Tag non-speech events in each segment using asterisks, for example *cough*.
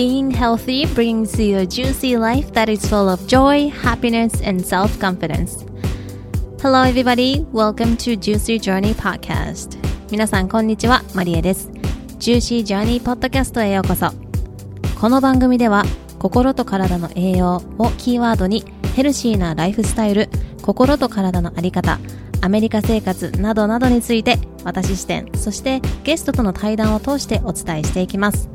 Being healthy brings you a juicy life that is full of joy, happiness, and self confidence. Hello, everybody. Welcome to Juicy Journey Podcast. 皆さん、こんにちは。マリエです。Juicy Journey Podcast へようこそ。この番組では、心と体の栄養をキーワードに、ヘルシーなライフスタイル、心と体のあり方、アメリカ生活などなどについて私視点そしてゲストとの対談を通してお伝えしていきます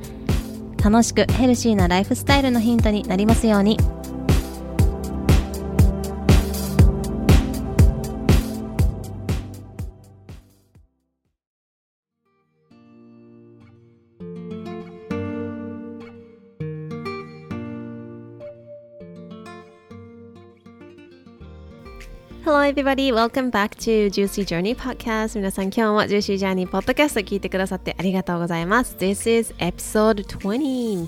楽しくヘルシーなライフスタイルのヒントになりますように。Everybody, welcome back to Juicy Journey Podcast 皆さん今日も Juicy Journey Podcast 聞いてくださってありがとうございます This is episode 20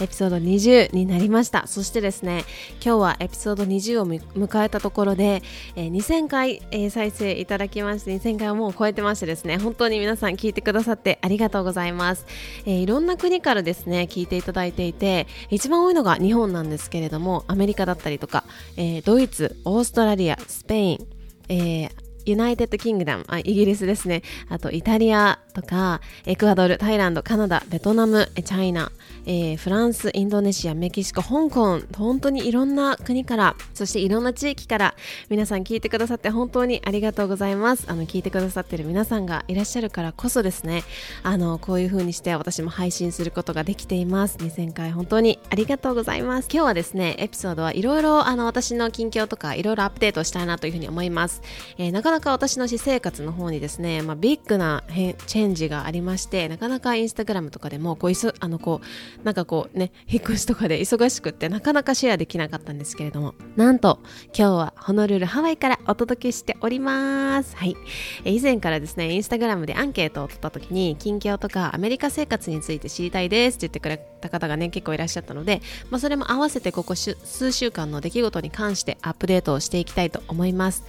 エピソード20になりました。そしてですね今日はエピソード20を迎えたところで、えー、2000回、えー、再生いただきまして2000回をもう超えてましてですね本当に皆さん聞いてくださってありがとうございます、えー、いろんな国からですね聞いていただいていて一番多いのが日本なんですけれどもアメリカだったりとか、えドイツオーストラリアスペインえー、 United Kingdom、イギリスですね。あと、イタリアとか、エクアドル、タイランド、カナダ、ベトナム、チャイナ、えー、フランス、インドネシア、メキシコ、香港、本当にいろんな国から、そしていろんな地域から、皆さん聞いてくださって本当にありがとうございます。あの、聞いてくださってる皆さんがいらっしゃるからこそですね、あの、こういう風にして私も配信することができています。2000回本当にありがとうございます。今日はですね、エピソードはいろいろ、あの、私の近況とかいろいろアップデートしたいなというふうに思います。えー、なかなか私の私生活の方にですね、まあ、ビッグなチェンジがありましてなかなかインスタグラムとかでもこういそあのこうなんかこうね引っ越しとかで *laughs* 忙しくってなかなかシェアできなかったんですけれどもなんと今日はホノルルハワイからお届けしております。はい。以前からですねインスタグラムでアンケートを取った時に近況とかアメリカ生活について知りたいですって言ってくれた方がね結構いらっしゃったので、まあ、それも合わせてここ数週間の出来事に関してアップデートをしていきたいと思います。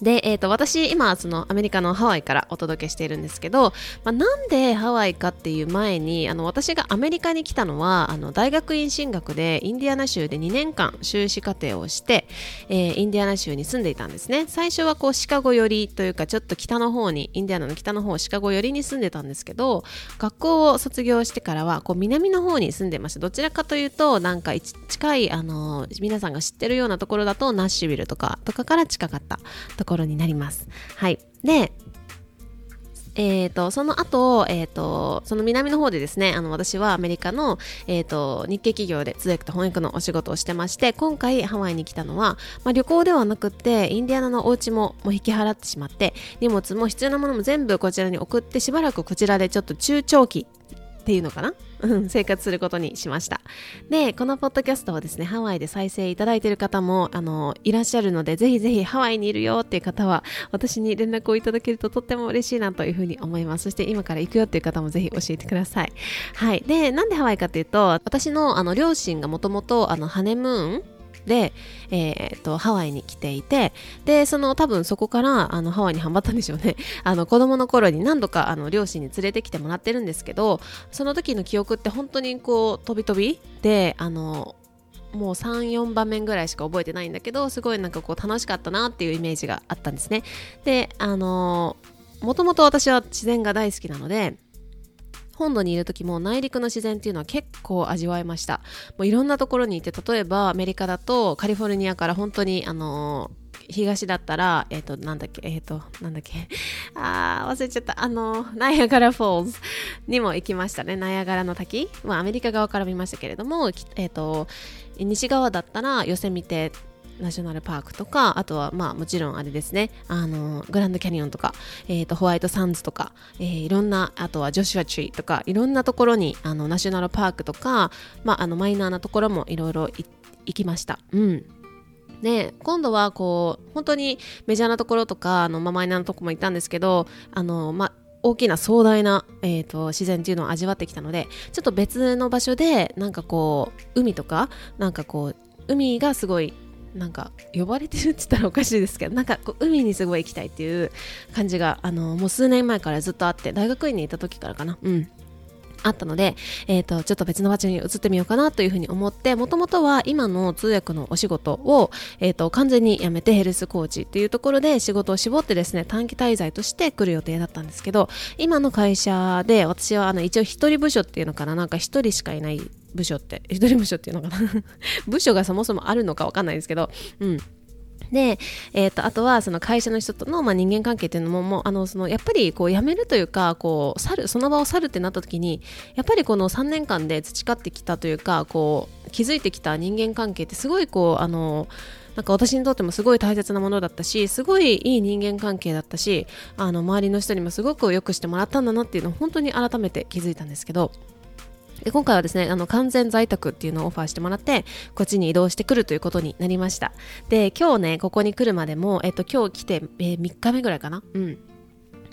で、えーと、私今そのアメリカのハワイからお届けしているんですけど、まあ、なんでハワイかっていう前にあの私がアメリカに来たのはあの大学院進学でインディアナ州で2年間修士課程をして、えー、インディアナ州に住んでいたんですね。最初はこうシカゴ寄りというかちょっと北の方にインディアナの北の方シカゴ寄りに住んでたんですけど学校を卒業してからはこう南の方に住んでました。どちらかというとなんか近いあの皆さんが知ってるようなところだとナッシュビルとかとかから近かったところになります。はい。で、えーと、その後、えーと、その南の方でですねあの私はアメリカの、えーと、日系企業で通訳と翻訳のお仕事をしてまして今回ハワイに来たのは、まあ、旅行ではなくってインディアナのお家ももう引き払ってしまって荷物も必要なものも全部こちらに送ってしばらくこちらでちょっと中長期っていうのかな？生活することにしました。で、このポッドキャストはですね、ハワイで再生いただいている方も、あの、いらっしゃるので、ぜひぜひハワイにいるよっていう方は、私に連絡をいただけるととっても嬉しいなというふうに思います。そして今から行くよっていう方もぜひ教えてください。はい。で、なんでハワイかというと、私のあの両親がもともとハネムーンで、えーと、ハワイに来ていてでその多分そこからあのハワイにハマったんでしょうね。*laughs* あの子供の頃に何度かあの両親に連れてきてもらってるんですけどその時の記憶って本当にこう飛び飛び。であのもう34場面ぐらいしか覚えてないんだけどすごいなんかこう楽しかったなっていうイメージがあったんですね。であのもともと私は自然が大好きなので本土にいる時も内陸の自然っていうのは結構味わえましたもういろんなところにいて例えばアメリカだとカリフォルニアから本当にあの東だったら、えっ、ー、と、なんだっけ、えっ、ー、と、なんだっけ、*laughs* あー、忘れちゃった。あの、ナイアガラフォーズにも行きましたね。ナイアガラの滝。まあ、アメリカ側から見ましたけれども、えっ、ー、と、西側だったら、ヨセミテナショナルパークとかあとはまあもちろんあれですねあのグランドキャニオンとか、えーと、ホワイトサンズとか、えー、いろんなあとはジョシュアチリーとかいろんなところにあのナショナルパークとか、まあ、あのマイナーなところもいろいろ行きました。うんで今度はこう本当にメジャーなところとかあの、まあ、マイナーなとこも行ったんですけどあの、まあ、大きな壮大な、えーと自然っていうのを味わってきたのでちょっと別の場所でなんかこう海とかなんかこう海がすごいなんか呼ばれてるって言ったらおかしいですけどなんかこう海にすごい行きたいっていう感じがあのもう数年前からずっとあって大学院にいた時からかな。うん。あったので、えっ、ー、と、ちょっと別の場所に移ってみようかなというふうに思って、もともとは今の通訳のお仕事を、えっ、ー、と、完全に辞めてヘルスコーチっていうところで仕事を絞ってですね、短期滞在として来る予定だったんですけど、今の会社で私はあの一応一人部署っていうのかな、なんか一人しかいない部署って、一人部署っていうのかな *laughs* 部署がそもそもあるのかわかんないですけど、うん。で、えーと、あとはその会社の人との、まあ、人間関係っていうのももうあのそのやっぱりこう辞めるというかこう去るその場を去るってなった時にやっぱりこの3年間で培ってきたというかこう築いてきた人間関係ってすごいこうあのなんか私にとってもすごい大切なものだったしすごいいい人間関係だったしあの周りの人にもすごく良くしてもらったんだなっていうのを本当に改めて気づいたんですけどで今回はですねあの完全在宅っていうのをオファーしてもらってこっちに移動してくるということになりました。で今日ねここに来るまでも、えっと、今日来て、えー、3日目ぐらいかな？うん。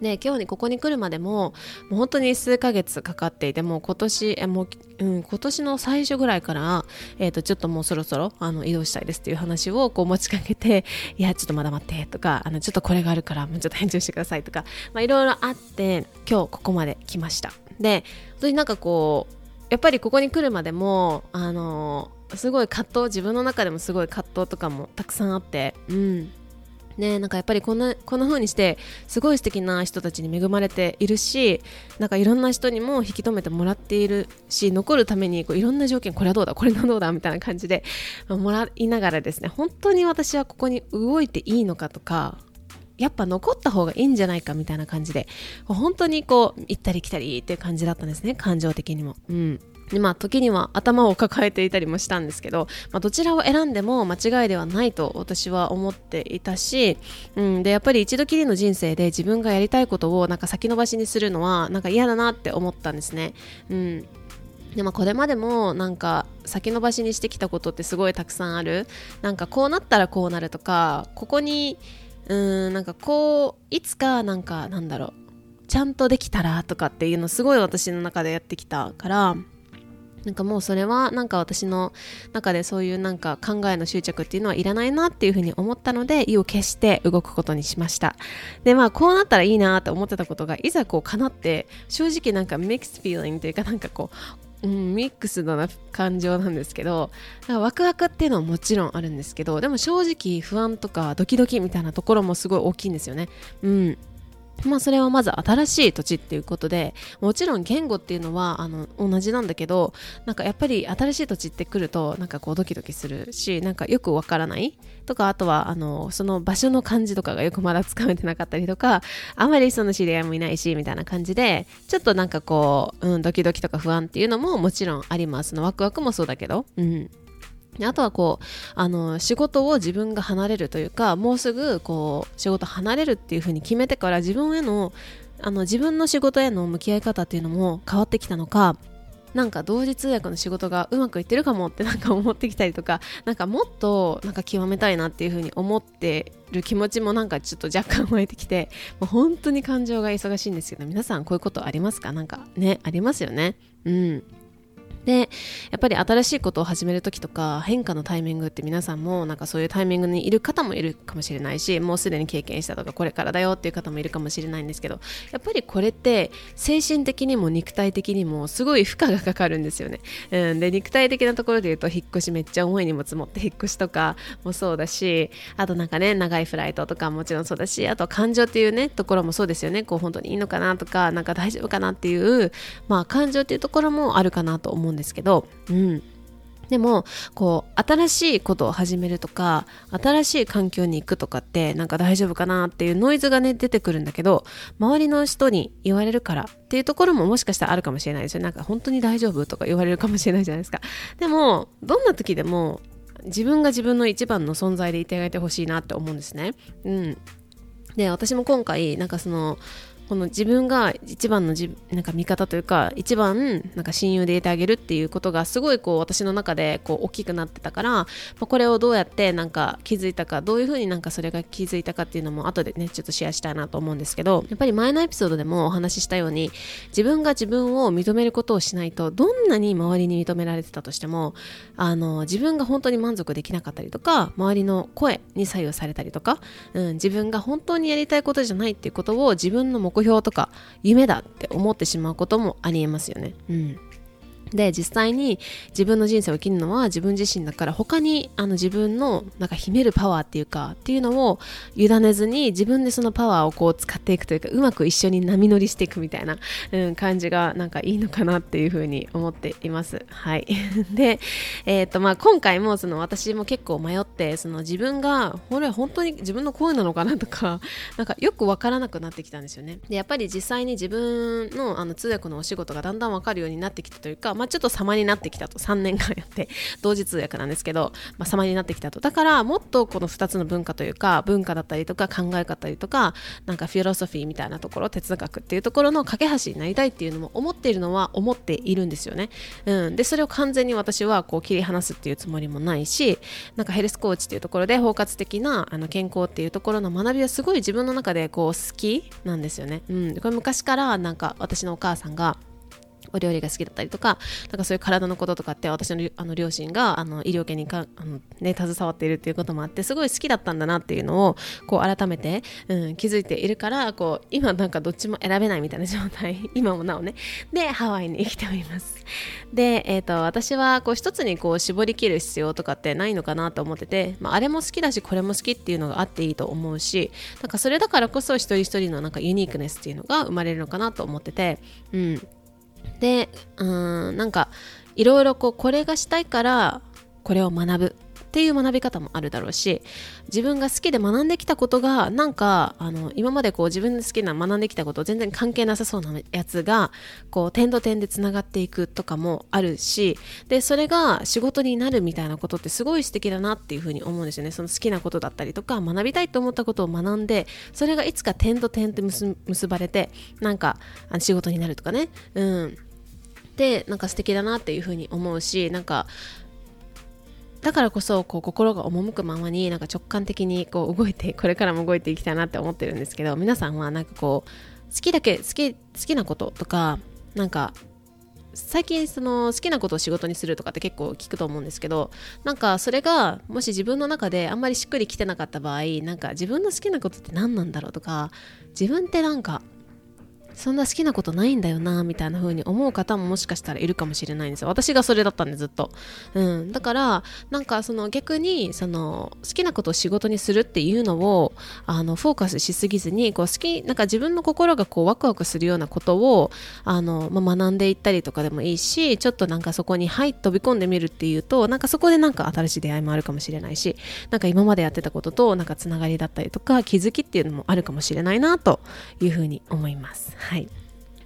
で今日にここに来るまでももう本当に数ヶ月かかっていてもう今年えもう、うん、今年の最初ぐらいから、えーと、ちょっともうそろそろあの移動したいですっていう話をこう持ちかけていやちょっとまだ待ってとかあのちょっとこれがあるからもうちょっと返事してくださいとかいろいろあって今日ここまで来ました。で本当になんかこうやっぱりここに来るまでもあのすごい葛藤自分の中でもすごい葛藤とかもたくさんあってうん。ねなんかやっぱりこんなこんな風にしてすごい素敵な人たちに恵まれているしなんかいろんな人にも引き止めてもらっているし残るためにこういろんな条件これはどうだこれはどうだみたいな感じでもらいながらですね本当に私はここに動いていいのかとかやっぱ残った方がいいんじゃないかみたいな感じで本当にこう行ったり来たりっていう感じだったんですね感情的にも。うんでまあ、時には頭を抱えていたりもしたんですけど、まあ、どちらを選んでも間違いではないと私は思っていたし、うん、でやっぱり一度きりの人生で自分がやりたいことをなんか先延ばしにするのはなんか嫌だなって思ったんですね。うんでもこれまでもなんか先延ばしにしてきたことってすごいたくさんあるなんかこうなったらこうなるとかここにうんなんかこういつかなんかなんだろうちゃんとできたらとかっていうのすごい私の中でやってきたからなんかもうそれはなんか私の中でそういうなんか考えの執着っていうのはいらないなっていうふうに思ったので意を決して動くことにしました。でまあこうなったらいいなと思ってたことがいざこう叶って正直なんかミックスフィーリングというかなんかこううん、ミックスな感情なんですけどワクワクっていうのはもちろんあるんですけどでも正直不安とかドキドキみたいなところもすごい大きいんですよね。うんまあそれはまず新しい土地っていうことでもちろん言語っていうのはあの同じなんだけどなんかやっぱり新しい土地って来るとなんかこうドキドキするしなんかよくわからない。とかあとはあのその場所の感じとかがよくまだつかめてなかったりとかあまりその知り合いもいないしみたいな感じでちょっとなんかこう、うん、ドキドキとか不安っていうのももちろんあります。のワクワクもそうだけど。うん。あとはこうあの仕事を自分が離れるというかもうすぐこう仕事離れるっていうふうに決めてから自分へのあの自分の仕事への向き合い方っていうのも変わってきたのかなんか同時通訳の仕事がうまくいってるかもってなんか思ってきたりとかなんかもっとなんか極めたいなっていうふうに思ってる気持ちもなんかちょっと若干湧いてきてもう本当に感情が忙しいんですけど皆さんこういうことありますか？なんかねありますよね。うん。でやっぱり新しいことを始める時とか変化のタイミングって皆さんもなんかそういうタイミングにいる方もいるかもしれないしもうすでに経験したとかこれからだよっていう方もいるかもしれないんですけどやっぱりこれって精神的にも肉体的にもすごい負荷がかかるんですよね、うん、で肉体的なところで言うと引っ越しめっちゃ重い荷物持って引っ越しとかもそうだしあとなんかね長いフライトとかもちろんそうだしあと感情っていうねところもそうですよね。こう本当にいいのかなとかなんか大丈夫かなっていうまあ感情っていうところもあるかなと思うんんですけど、うん、でもこう新しいことを始めるとか新しい環境に行くとかってなんか大丈夫かなっていうノイズがね出てくるんだけど周りの人に言われるからっていうところももしかしたらあるかもしれないですよ。なんか本当に大丈夫とか言われるかもしれないじゃないですか。でもどんな時でも自分が自分の一番の存在でいてあげてほしいなって思うんですね。うん。で私も今回なんかそのこの自分が一番のじなんか味方というか一番なんか親友でいてあげるっていうことがすごいこう私の中でこう大きくなってたから、まあ、これをどうやってなんか気づいたかどういうふうになんかそれが気づいたかっていうのも後でねちょっとシェアしたいなと思うんですけどやっぱり前のエピソードでもお話ししたように自分が自分を認めることをしないとどんなに周りに認められてたとしてもあの自分が本当に満足できなかったりとか周りの声に左右されたりとか、うん、自分が本当にやりたいことじゃないっていうことを自分の目標とか夢だって思ってしまうこともありえますよね。うんで実際に自分の人生を生きるのは自分自身だから他にあの自分のなんか秘めるパワーっていうかっていうのを委ねずに自分でそのパワーをこう使っていくというかうまく一緒に波乗りしていくみたいな、うん、感じがなんかいいのかなっていうふうに思っています。はい、*laughs* で、えーとまあ、今回もその私も結構迷ってその自分がこれは本当に自分の声なのかなとかなんかよく分からなくなってきたんですよね。でやっぱり実際に自分のあの通訳のお仕事がだんだん分かるようになってきたというかまあ、ちょっと様になってきたと。3年間やって同時通訳なんですけど、まあ、様になってきたと。だからもっとこの2つの文化というか文化だったりとか考え方とかなんかフィロソフィーみたいなところ哲学っていうところの架け橋になりたいっていうのも思っているのは思っているんですよね、うん、でそれを完全に私はこう切り離すっていうつもりもないしなんかヘルスコーチっていうところで包括的なあの健康っていうところの学びはすごい自分の中でこう好きなんですよね、うん、これ昔からなんか私のお母さんがお料理が好きだったりとかなんかそういう体のこととかって私のあの両親があの医療系にかあの、ね、携わっているっていうこともあってすごい好きだったんだなっていうのをこう改めて、うん、気づいているからこう今なんかどっちも選べないみたいな状態。*laughs* 今もなおね。でハワイに生きております。で、えーと、私はこう一つにこう絞り切る必要とかってないのかなと思ってて、まあ、あれも好きだしこれも好きっていうのがあっていいと思うしなんかそれだからこそ一人一人のなんかユニークネスっていうのが生まれるのかなと思っててうん。でうんなんかいろいろこうこれがしたいからこれを学ぶ。っていう学び方もあるだろうし自分が好きで学んできたことがなんかあの今までこう自分で好きな学んできたこと全然関係なさそうなやつがこう点と点でつながっていくとかもあるしでそれが仕事になるみたいなことってすごい素敵だなっていうふうに思うんですよね。その好きなことだったりとか学びたいと思ったことを学んでそれがいつか点と点って結ばれてなんか仕事になるとかね。うん。でなんか素敵だなっていうふうに思うしなんかだからこそこう心が赴くままになんか直感的にこう動いてこれからも動いていきたいなって思ってるんですけど皆さんはなんかこう好きだけ好き好きなこととかなんか最近その好きなことを仕事にするとかって結構聞くと思うんですけどなんかそれがもし自分の中であんまりしっくりきてなかった場合なんか自分の好きなことって何なんだろうとか自分ってなんかそんな好きなことないんだよなみたいな風に思う方ももしかしたらいるかもしれないんですよ。私がそれだったんでずっと、うん、だからなんかその逆にその好きなことを仕事にするっていうのをあのフォーカスしすぎずにこう好きなんか自分の心がこうワクワクするようなことをあの、まあ、学んでいったりとかでもいいしちょっとなんかそこにはい飛び込んでみるっていうとなんかそこでなんか新しい出会いもあるかもしれないしなんか今までやってたこととなんかつながりだったりとか気づきっていうのもあるかもしれないなというふうに思います。はい。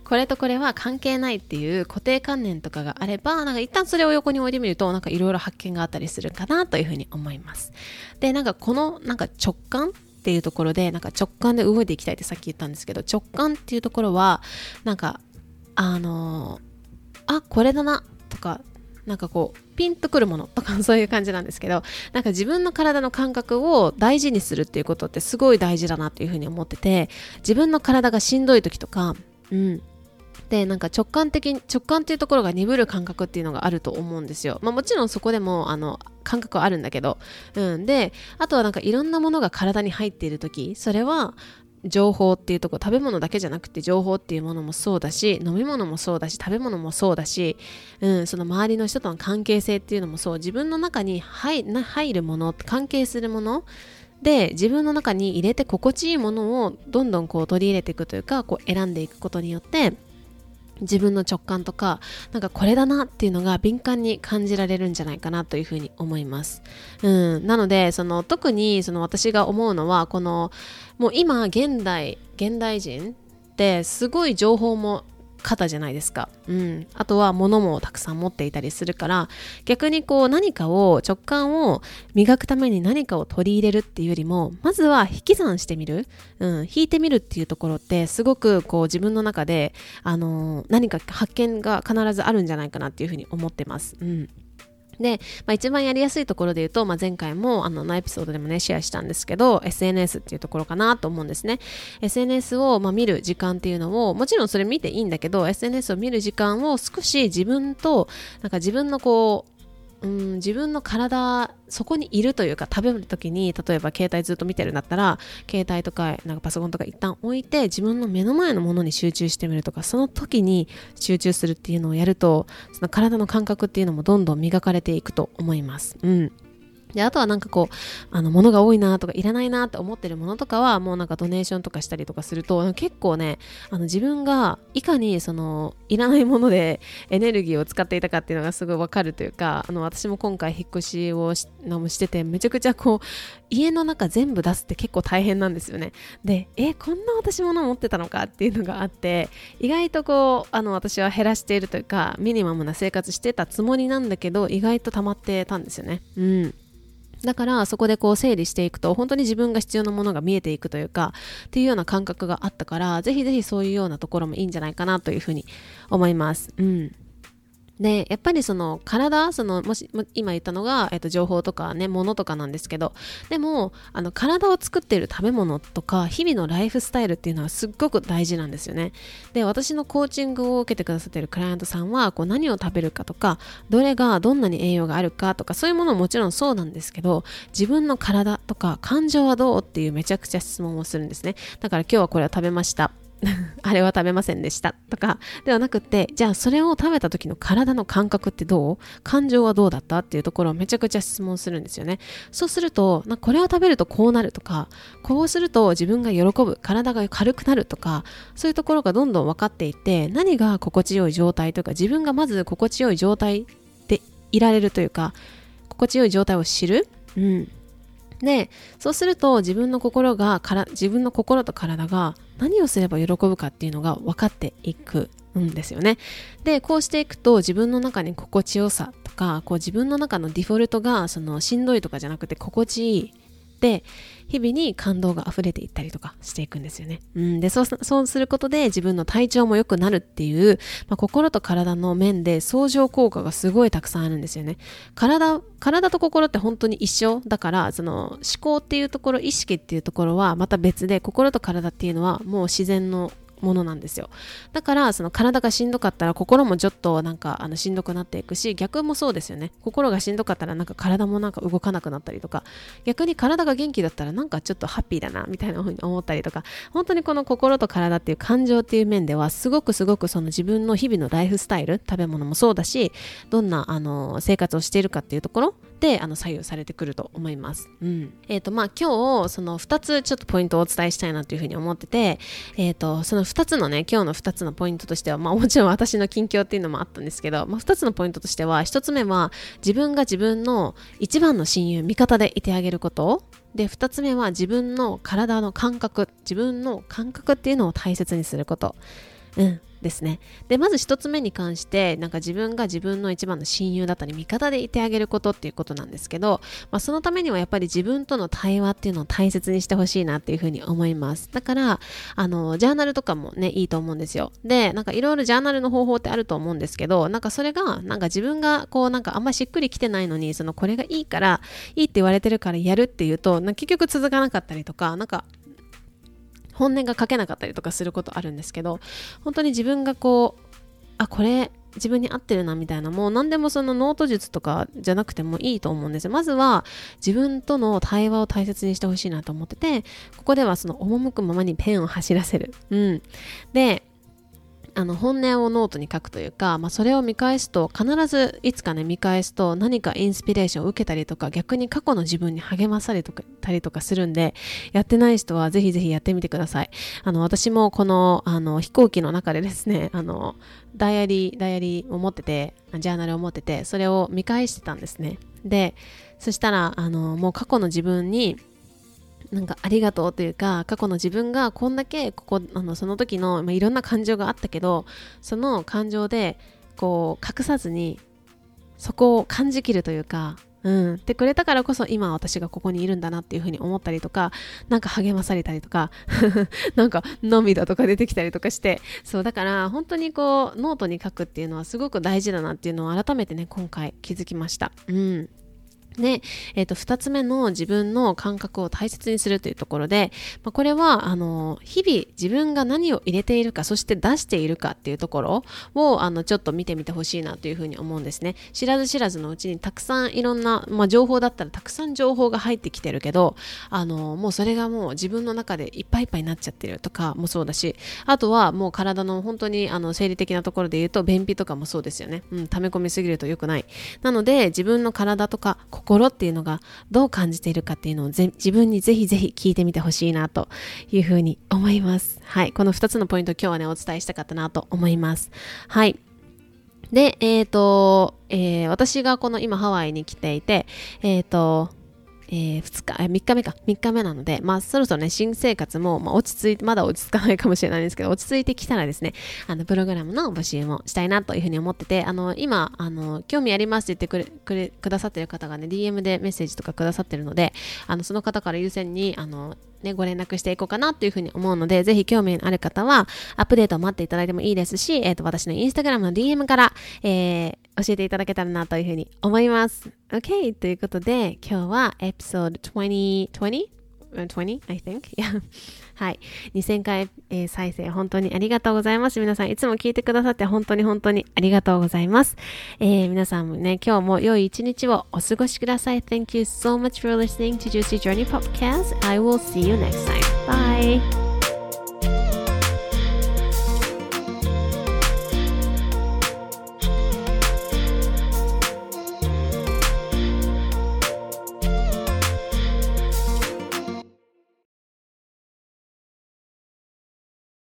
これとこれは関係ないっていう固定観念とかがあれば、なんか一旦それを横に置いてみると、なんかいろいろ発見があったりするかなというふうに思います。で、なんかこのなんか直感っていうところで、なんか直感で動いていきたいってさっき言ったんですけど、直感っていうところは、なんか、あのー、あ、これだなとか、なんかこうピンとくるものとかそういう感じなんですけど *laughs* なんか自分の体の感覚を大事にするっていうことってすごい大事だなっていうふうに思ってて自分の体がしんどい時とか、うん、でなんか直感的に直感っていうところが鈍る感覚っていうのがあると思うんですよ、まあ、もちろんそこでもあの感覚はあるんだけど、うん、であとはなんかいろんなものが体に入っている時それは情報っていうとこ食べ物だけじゃなくて情報っていうものもそうだし飲み物もそうだし食べ物もそうだし、うん、その周りの人との関係性っていうのもそう自分の中に入入るもの関係するもので自分の中に入れて心地いいものをどんどんこう取り入れていくというかこう選んでいくことによって自分の直感とかなんかこれだなっていうのが敏感に感じられるんじゃないかなというふうに思います。うん、なのでその特にその私が思うのはこのもう今現代現代人ってすごい情報も方じゃないですか。うん。あとは物もたくさん持っていたりするから、逆にこう何かを、直感を磨くために何かを取り入れるっていうよりも、まずは引き算してみる。うん。引いてみるっていうところって、すごくこう自分の中で、あのー、何か発見が必ずあるんじゃないかなっていうふうに思ってます。うん。で、まあ、一番やりやすいところで言うと、まあ、前回もあのエピソードでもねシェアしたんですけど SNS っていうところかなと思うんですね。SNS を、まあ、見る時間っていうのをもちろんそれ見ていいんだけど SNS を見る時間を少し自分となんか自分のこううん、自分の体そこにいるというか食べる時に例えば携帯ずっと見てるんだったら携帯とかなんかパソコンとか一旦置いて自分の目の前のものに集中してみるとかその時に集中するっていうのをやるとその体の感覚っていうのもどんどん磨かれていくと思います。うんで、あとはなんかこう、あの、物が多いなとか、いらないなって思ってるものとかは、もうなんかドネーションとかしたりとかすると、結構ね、あの、自分がいかにその、いらないものでエネルギーを使っていたかっていうのがすごいわかるというか、あの、私も今回引っ越しをしのしてて、めちゃくちゃこう、家の中全部出すって結構大変なんですよね。で、え、こんな私物持ってたのかっていうのがあって、意外とこう、あの、私は減らしているというか、ミニマムな生活してたつもりなんだけど、意外と溜まってたんですよね。うん。だからそこでこう整理していくと本当に自分が必要なものが見えていくというかっていうような感覚があったからぜひぜひそういうようなところもいいんじゃないかなというふうに思います。うんで、やっぱりその体、その、もし、今言ったのが、えっと、情報とかね、物とかなんですけど、でも、あの、体を作っている食べ物とか、日々のライフスタイルっていうのはすっごく大事なんですよね。で、私のコーチングを受けてくださってるクライアントさんは、こう、何を食べるかとか、どれがどんなに栄養があるかとか、そういうものももちろんそうなんですけど、自分の体とか、感情はどうっていうめちゃくちゃ質問をするんですね。だから今日はこれを食べました。*laughs* あれは食べませんでしたとかではなくてじゃあそれを食べた時の体の感覚ってどう？感情はどうだった？っていうところをめちゃくちゃ質問するんですよね。そうするとなこれを食べるとこうなるとかこうすると自分が喜ぶ体が軽くなるとかそういうところがどんどん分かっていって何が心地よい状態とか自分がまず心地よい状態でいられるというか心地よい状態を知る？うん。でそうすると自分の心がから自分の心と体が何をすれば喜ぶかっていうのが分かっていくんですよね。でこうしていくと自分の中に心地よさとかこう自分の中のデフォルトがそのしんどいとかじゃなくて心地いいで日々に感動が溢れていったりとかしていくんですよね。うん、でそうそうすることで自分の体調も良くなるっていう、まあ、心と体の面で相乗効果がすごいたくさんあるんですよね。体体と心って本当に一緒だからその思考っていうところ意識っていうところはまた別で心と体っていうのはもう自然のものなんですよ。だからその体がしんどかったら心もちょっとなんかあのしんどくなっていくし逆もそうですよね。心がしんどかったらなんか体もなんか動かなくなったりとか。逆に体が元気だったらなんかちょっとハッピーだなみたいな風に思ったりとか。本当にこの心と体っていう感情っていう面ではすごくすごくその自分の日々のライフスタイル食べ物もそうだしどんなあの生活をしているかっていうところであの左右されてくると思います。うん、えっ、ー、とまあ今日その2つちょっとポイントをお伝えしたいなというふうに思ってて、えっ、ー、とその2つのね今日の2つのポイントとしてはまあもちろん私の近況っていうのもあったんですけど、まあ、2つのポイントとしては1つ目は自分が自分の一番の親友味方でいてあげることで2つ目は自分の体の感覚自分の感覚っていうのを大切にすること。うんですね。で、まず1つ目に関して、なんか自分が自分の一番の親友だったり、味方でいてあげることっていうことなんですけど、まあ、そのためにはやっぱり自分との対話っていうのを大切にしてほしいなっていうふうに思います。だから、あの、ジャーナルとかもね、いいと思うんですよ。で、なんかいろいろジャーナルの方法ってあると思うんですけど、なんかそれが、なんか自分がこう、なんかあんましっくりきてないのに、そのこれがいいから、いいって言われてるからやるっていうと、結局続かなかったりとか、なんか本音が書けなかったりとかすることあるんですけど本当に自分がこうあこれ自分に合ってるなみたいなもう何でもそのノート術とかじゃなくてもいいと思うんですよ。まずは自分との対話を大切にしてほしいなと思っててここではその赴くままにペンを走らせる。うん。であの本音をノートに書くというか、まあ、それを見返すと必ずいつかね見返すと何かインスピレーションを受けたりとか逆に過去の自分に励まされたりとかするんでやってない人はぜひぜひやってみてください。あの私もこのあの飛行機の中でですねあのダイアリーダイアリーを持っててジャーナルを持っててそれを見返してたんですね。でそしたらあのもう過去の自分になんかありがとうというか過去の自分がこんだけここあのその時の、まあ、いろんな感情があったけどその感情でこう隠さずにそこを感じきるというかうん、ってくれたからこそ今私がここにいるんだなっていうふうに思ったりとかなんか励まされたりとか *laughs* なんか涙とか出てきたりとかしてそうだから本当にこうノートに書くっていうのはすごく大事だなっていうのを改めてね今回気づきました。うんで、えっ、ー、と、二つ目の自分の感覚を大切にするというところで、まあ、これは、あの、日々自分が何を入れているか、そして出しているかっていうところを、あの、ちょっと見てみてほしいなというふうに思うんですね。知らず知らずのうちにたくさんいろんな、まあ、情報だったらたくさん情報が入ってきてるけど、あの、もうそれがもう自分の中でいっぱいいっぱいになっちゃってるとかもそうだし、あとはもう体の本当に、あの、生理的なところで言うと、便秘とかもそうですよね。うん、溜め込みすぎると良くない。なので、自分の体とか心っていうのがどう感じているかっていうのを自分にぜひぜひ聞いてみてほしいなというふうに思います。はい。この2つのポイント今日はね、お伝えしたかったなと思います。はい。で、えっ、ー、と、えー、私がこの今ハワイに来ていて、えっ、ー、と、えー、2日、え3日目か、3日目なので、まあ、そろそろね、新生活も、まあ、落ち着いて、まだ落ち着かないかもしれないんですけど、落ち着いてきたらですね、あの、プログラムの募集もしたいなというふうに思ってて、あの、今、あの、興味ありますって言ってくれ、くれ、くださってる方がね、DM でメッセージとかくださってるので、あの、その方から優先に、あの、ね、ご連絡していこうかなというふうに思うので、ぜひ興味のある方は、アップデートを待っていただいてもいいですし、えっ、ー、と、私のインスタグラムの DM から、えー、教えていただけたらなというふうに思います。OK! ということで、今日はエピソード20、20? 20? I think? Yeah. はい。2000回、えー、再生本当にありがとうございます。皆さんいつも聞いてくださって本当に本当にありがとうございます。えー、皆さんもね、今日も良い一日をお過ごしください。Thank you so much for listening to Juicy Journey Podcast. I will see you next time. Bye!